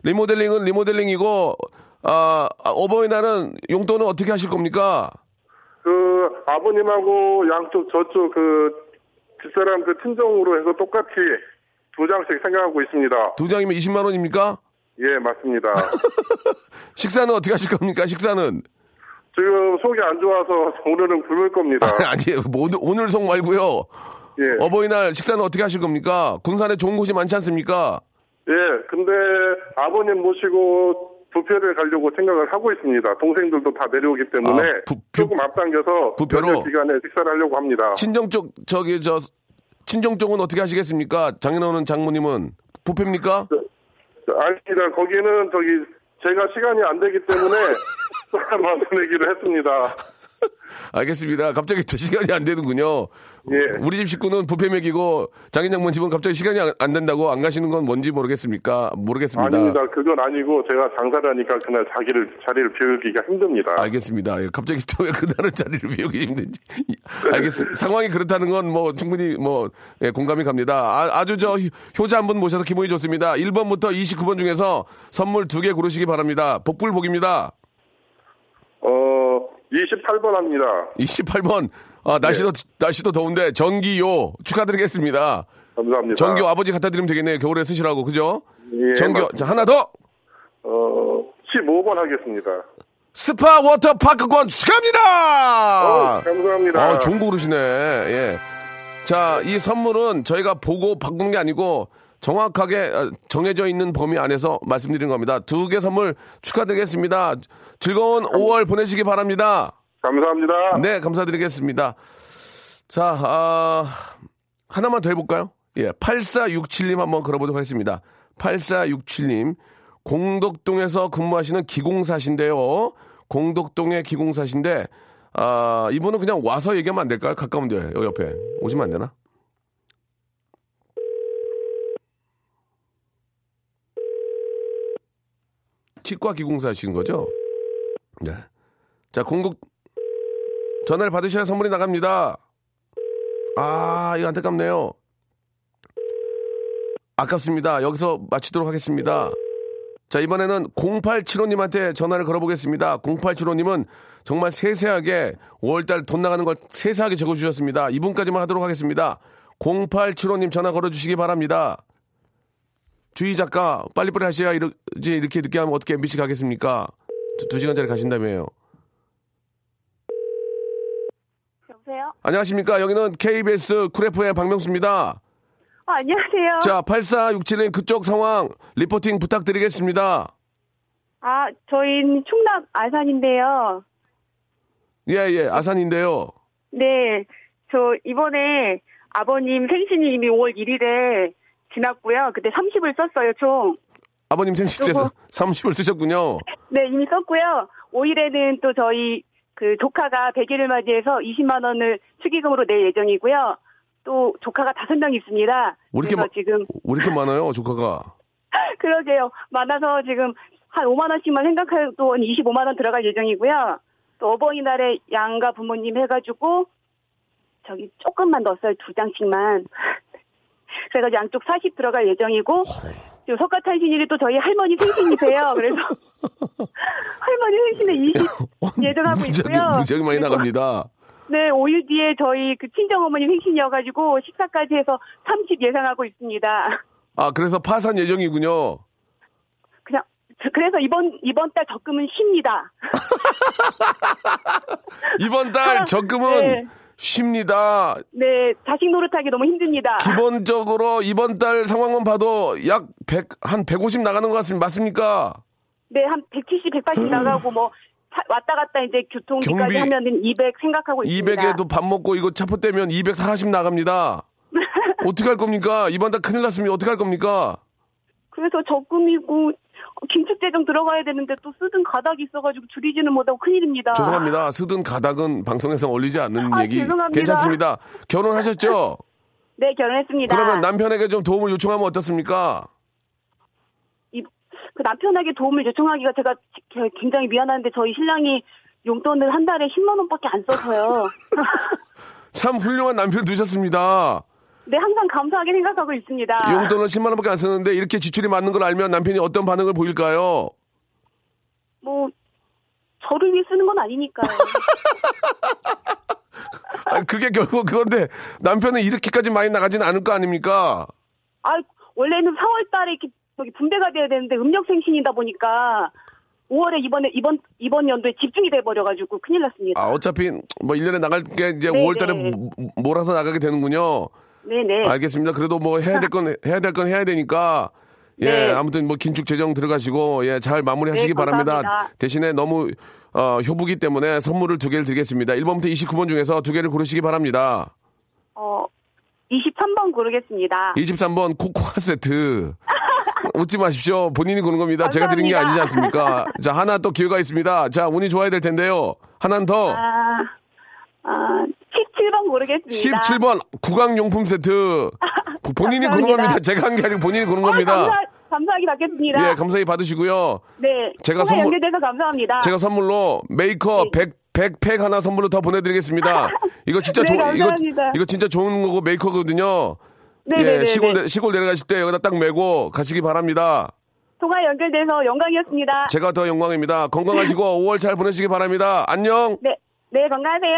[SPEAKER 1] 리모델링은 리모델링이고 아, 아, 어버이날은 용돈은 어떻게 하실 겁니까?
[SPEAKER 4] 그 아버님하고 양쪽 저쪽 그 집사람 그 친정으로 해서 똑같이 두 장씩 생각하고 있습니다.
[SPEAKER 1] 두 장이면 20만 원입니까?
[SPEAKER 4] 예, 맞습니다.
[SPEAKER 1] 식사는 어떻게 하실 겁니까? 식사는
[SPEAKER 4] 지금 속이 안 좋아서 오늘은 굶을 겁니다.
[SPEAKER 1] 아니에요. 뭐 오늘 오늘 속 말고요.
[SPEAKER 4] 예.
[SPEAKER 1] 어버이날 식사는 어떻게 하실 겁니까? 군산에 좋은 곳이 많지 않습니까?
[SPEAKER 4] 예, 근데 아버님 모시고 부표를 가려고 생각을 하고 있습니다. 동생들도 다 내려오기 때문에
[SPEAKER 1] 아, 부- 부-
[SPEAKER 4] 조금 앞당겨서
[SPEAKER 1] 부표로?
[SPEAKER 4] 기간에 식사를 하려고 합니다.
[SPEAKER 1] 친정 쪽 저기 저 친정 쪽은 어떻게 하시겠습니까? 장인어른 장모님은 부패입니까?
[SPEAKER 4] 아닙니다. 거기는 저기 제가 시간이 안 되기 때문에 말씀드리기로 했습니다.
[SPEAKER 1] 알겠습니다. 갑자기 또 시간이 안 되는군요.
[SPEAKER 4] 예.
[SPEAKER 1] 우리 집 식구는 부페 먹이고 장인 장모님 집은 갑자기 시간이 안, 안 된다고 안 가시는 건 뭔지 모르겠습니까? 모르겠습니다.
[SPEAKER 4] 아닙니다. 그건 아니고 제가 장사를 하니까 그날 자기를 자리를 비우기가 힘듭니다.
[SPEAKER 1] 알겠습니다. 예, 갑자기 또왜 그날은 자리를 비우기 힘든지. 알겠습니다. 상황이 그렇다는 건 뭐 충분히 뭐 예, 공감이 갑니다. 아, 주저 효자 한 분 모셔서 기분이 좋습니다. 1번부터 29번 중에서 선물 두 개 고르시기 바랍니다. 복불복입니다.
[SPEAKER 4] 어 28번 합니다.
[SPEAKER 1] 28번. 아, 날씨도 날씨도 더운데 전기요 축하드리겠습니다.
[SPEAKER 4] 감사합니다.
[SPEAKER 1] 전교 아버지 갖다 드리면 되겠네요. 겨울에 쓰시라고. 그죠?
[SPEAKER 4] 예,
[SPEAKER 1] 전교
[SPEAKER 4] 맞습니다.
[SPEAKER 1] 자, 하나 더.
[SPEAKER 4] 어 15번 하겠습니다.
[SPEAKER 1] 스파 워터 파크권 축하합니다.
[SPEAKER 4] 어, 감사합니다.
[SPEAKER 1] 아, 좋은 거 고르시네. 예. 자, 이 선물은 저희가 보고 바꾸는 게 아니고 정확하게 어, 정해져 있는 범위 안에서 말씀드린 겁니다. 두 개 선물 축하드리겠습니다. 즐거운 5월 보내시기 바랍니다.
[SPEAKER 4] 감사합니다.
[SPEAKER 1] 네, 감사드리겠습니다. 자, 아, 하나만 더 해볼까요? 예, 8467님 한번 걸어보도록 하겠습니다. 8467님, 공덕동에서 근무하시는 기공사신데요. 공덕동의 기공사신데, 아, 이분은 그냥 와서 얘기하면 안 될까요? 가까운데, 여기 옆에. 오시면 안 되나? 치과 기공사신 거죠? 네. 자, 공국, 전화를 받으셔야 선물이 나갑니다. 아, 이거 안타깝네요. 아깝습니다. 여기서 마치도록 하겠습니다. 자, 이번에는 0875님한테 전화를 걸어보겠습니다. 0875님은 정말 세세하게 5월달 돈 나가는 걸 세세하게 적어주셨습니다. 이분까지만 하도록 하겠습니다. 0875님 전화 걸어주시기 바랍니다. 주희 작가, 빨리빨리 하셔야 이렇게, 이렇게 늦게 하면 어떻게 MBC 가겠습니까? 두, 두 시간짜리 가신다며요.
[SPEAKER 3] 여보세요?
[SPEAKER 1] 안녕하십니까. 여기는 KBS 쿨 FM의 박명수입니다.
[SPEAKER 3] 아, 안녕하세요.
[SPEAKER 1] 자, 8467님 그쪽 상황 reporting 부탁드리겠습니다.
[SPEAKER 3] 아, 저희는 충남 아산인데요.
[SPEAKER 1] 예, 예, 아산인데요.
[SPEAKER 3] 네, 저 이번에 아버님 생신이 이미 5월 1일에 지났고요. 그때 30을 썼어요, 총.
[SPEAKER 1] 아버님 생신 때서 30을 쓰셨군요.
[SPEAKER 3] 네, 이미 썼고요. 5일에는 또 저희 그 조카가 100일을 맞이해서 20만 원을 축의금으로 낼 예정이고요. 또 조카가 다섯 명 있습니다.
[SPEAKER 1] 왜 이렇게, 마,
[SPEAKER 3] 지금
[SPEAKER 1] 왜 이렇게 많아요, 조카가?
[SPEAKER 3] 그러게요. 많아서 지금 한 5만 원씩만 생각해도 한 25만 원 들어갈 예정이고요. 또 어버이날에 양가 부모님 해가지고 저기 조금만 넣었어요. 두 장씩만. 그래서 양쪽 40 들어갈 예정이고 지금 석가탄신일이 또 저희 할머니 생신이세요. 그래서 할머니 생신에 20 예정하고
[SPEAKER 1] 무지하게,
[SPEAKER 3] 있고요.
[SPEAKER 1] 무지하게 많이
[SPEAKER 3] 그리고
[SPEAKER 1] 나갑니다.
[SPEAKER 3] 네, 5일 뒤에 저희 그 친정어머니 생신이어가지고 식사까지 해서 30 예상하고 있습니다.
[SPEAKER 1] 아, 그래서 파산 예정이군요.
[SPEAKER 3] 그냥 저- 그래서 이번 이번 달 적금은 쉽니다.
[SPEAKER 1] 이번 달
[SPEAKER 3] 아,
[SPEAKER 1] 적금은
[SPEAKER 3] 네.
[SPEAKER 1] 쉽니다.
[SPEAKER 3] 네, 자식 노릇하기 너무 힘듭니다.
[SPEAKER 1] 기본적으로 이번 달 상황만 봐도 약 100, 한 150 나가는 것 같습니다. 맞습니까?
[SPEAKER 3] 네, 한 170, 180 나가고 뭐 차- 왔다 갔다 이제 교통비까지 하면은 200 생각하고 있습니다.
[SPEAKER 1] 200에도 밥 먹고 이거 차포 떼면 240 나갑니다. 어떻게 할 겁니까? 이번 달 큰일 났습니다. 어떻게 할 겁니까?
[SPEAKER 3] 그래서 적금이고 긴축재정 들어가야 되는데 또 쓰던 가닥이 있어가지고 줄이지는 못하고 큰일입니다.
[SPEAKER 1] 죄송합니다. 쓰든 가닥은 방송에서 올리지 않는
[SPEAKER 3] 아,
[SPEAKER 1] 얘기
[SPEAKER 3] 죄송합니다.
[SPEAKER 1] 괜찮습니다. 결혼하셨죠?
[SPEAKER 3] 네, 결혼했습니다.
[SPEAKER 1] 그러면 남편에게 좀 도움을 요청하면 어떻습니까?
[SPEAKER 3] 이- 그 남편에게 도움을 요청하기가 제가 지- 굉장히 미안한데 저희 신랑이 용돈을 한 달에 10만 원밖에 안 써서요.
[SPEAKER 1] 참 훌륭한 남편 두셨습니다.
[SPEAKER 3] 네, 항상 감사하게 생각하고 있습니다.
[SPEAKER 1] 용돈을 10만 원밖에 안 쓰는데 이렇게 지출이 많은 걸 알면 남편이 어떤 반응을 보일까요?
[SPEAKER 3] 뭐 저를 위해 쓰는 건 아니니까요.
[SPEAKER 1] 아니, 그게 결국 그건데 남편은 이렇게까지 많이 나가지는 않을 거 아닙니까?
[SPEAKER 3] 아, 원래는 4월 달에 이렇게 저기 분배가 돼야 되는데 음력 생신이다 보니까 5월에 이번에 이번 이번 연도에 집중이 돼 버려 가지고 큰일 났습니다.
[SPEAKER 1] 아, 어차피 뭐 1년에 나갈 게 이제
[SPEAKER 3] 네,
[SPEAKER 1] 5월 달에
[SPEAKER 3] 네.
[SPEAKER 1] 몰아서 나가게 되는군요.
[SPEAKER 3] 네, 네.
[SPEAKER 1] 알겠습니다. 그래도 뭐 해야 될 건 해야 될 건 해야 되니까 예,
[SPEAKER 3] 네.
[SPEAKER 1] 아무튼 뭐 긴축 재정 들어가시고 예, 잘 마무리하시기
[SPEAKER 3] 네,
[SPEAKER 1] 바랍니다. 대신에 너무 어, 효부기 때문에 선물을 두 개를 드리겠습니다. 1번부터 29번 중에서 두 개를 고르시기 바랍니다.
[SPEAKER 3] 어 23번 고르겠습니다.
[SPEAKER 1] 23번 코코아 세트. 웃지 마십시오. 본인이 고른 겁니다. 제가 드린 게 아니지. 않습니까? 자, 하나 또 기회가 있습니다. 자, 운이 좋아야 될 텐데요. 하나는 더.
[SPEAKER 3] 아, 아, 17번 고르겠습니다.
[SPEAKER 1] 17번 구강용품 세트. 본인이 고른. 겁니다. 제가 한 게 아니고 본인이 고른
[SPEAKER 3] 어,
[SPEAKER 1] 겁니다.
[SPEAKER 3] 감사, 감사하게 받겠습니다.
[SPEAKER 1] 예, 감사히 받으시고요.
[SPEAKER 3] 네.
[SPEAKER 1] 제가 선물-
[SPEAKER 3] 연결돼서 감사합니다.
[SPEAKER 1] 제가 선물로 메이커
[SPEAKER 3] 네.
[SPEAKER 1] 100, 100팩 하나 선물로 더 보내드리겠습니다. 이거 진짜
[SPEAKER 3] 네,
[SPEAKER 1] 좋, 이거. 이거 진짜 좋은 거고 메이커거든요.
[SPEAKER 3] 네,
[SPEAKER 1] 예,
[SPEAKER 3] 네, 네,
[SPEAKER 1] 시골,
[SPEAKER 3] 네.
[SPEAKER 1] 내- 시골 내려가실 때 여기다 딱 메고 가시기 바랍니다.
[SPEAKER 3] 통화 연결돼서 영광이었습니다.
[SPEAKER 1] 제가 더 영광입니다. 건강하시고 5월 잘 보내시기 바랍니다. 안녕.
[SPEAKER 3] 네. 네, 건강하세요.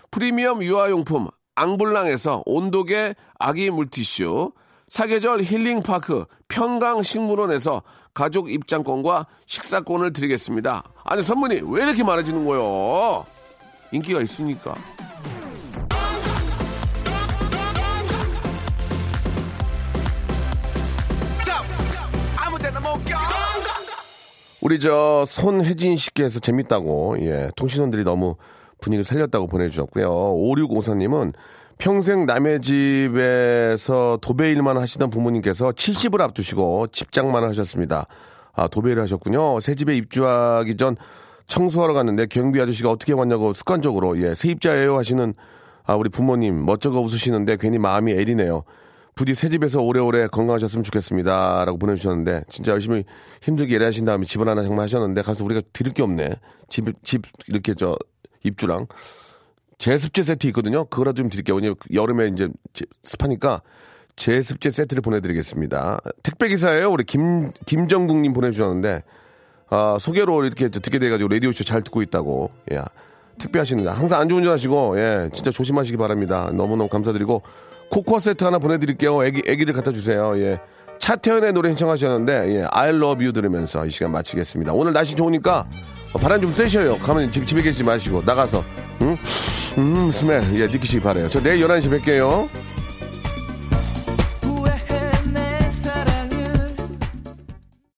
[SPEAKER 1] 프리미엄 유아용품 앙블랑에서 온도계 아기 물티슈, 사계절 힐링파크 평강식물원에서 가족 입장권과 식사권을 드리겠습니다. 아니 선물이 왜 이렇게 많아지는 거요? 인기가 있으니까. 우리 저 손혜진 씨께서 재밌다고 예 통신원들이 너무 분위기를 살렸다고 보내주셨고요. 5654님은 평생 남의 집에서 도배 일만 하시던 부모님께서 70을 앞두시고 집장만 하셨습니다. 아 도배를 하셨군요. 새 집에 입주하기 전 청소하러 갔는데 경비 아저씨가 어떻게 왔냐고 습관적으로 예 세입자예요 하시는 아 우리 부모님 멋쩍어 웃으시는데 괜히 마음이 애리네요. 부디 새 집에서 오래오래 건강하셨으면 좋겠습니다. 라고 보내주셨는데, 진짜 열심히 힘들게 일하신 다음에 집을 하나 정말 하셨는데, 가서 우리가 드릴 게 없네. 집, 집, 이렇게 저, 입주랑. 제습제 세트 있거든요. 그거라도 좀 드릴게요. 왜냐면 여름에 이제 제- 습하니까 제습제 세트를 보내드리겠습니다. 택배기사예요. 우리 김, 김정국님 보내주셨는데, 아, 소개로 이렇게 듣게 돼가지고 라디오쇼 잘 듣고 있다고. 예. 택배 하시는 거. 항상 안전운전하시고, 예. 진짜 조심하시기 바랍니다. 너무너무 감사드리고, 코코아 세트 하나 보내드릴게요. 애기, 애기들 갖다 주세요. 예. 차태현의 노래 신청하셨는데, 예. I love you 들으면서 이 시간 마치겠습니다. 오늘 날씨 좋으니까 어, 바람 좀 쐬셔요. 가면 집, 집에 계시지 마시고, 나가서. 응? 음, 스멜. 예, 느끼시기 바래요. 저 내일 11시 뵐게요.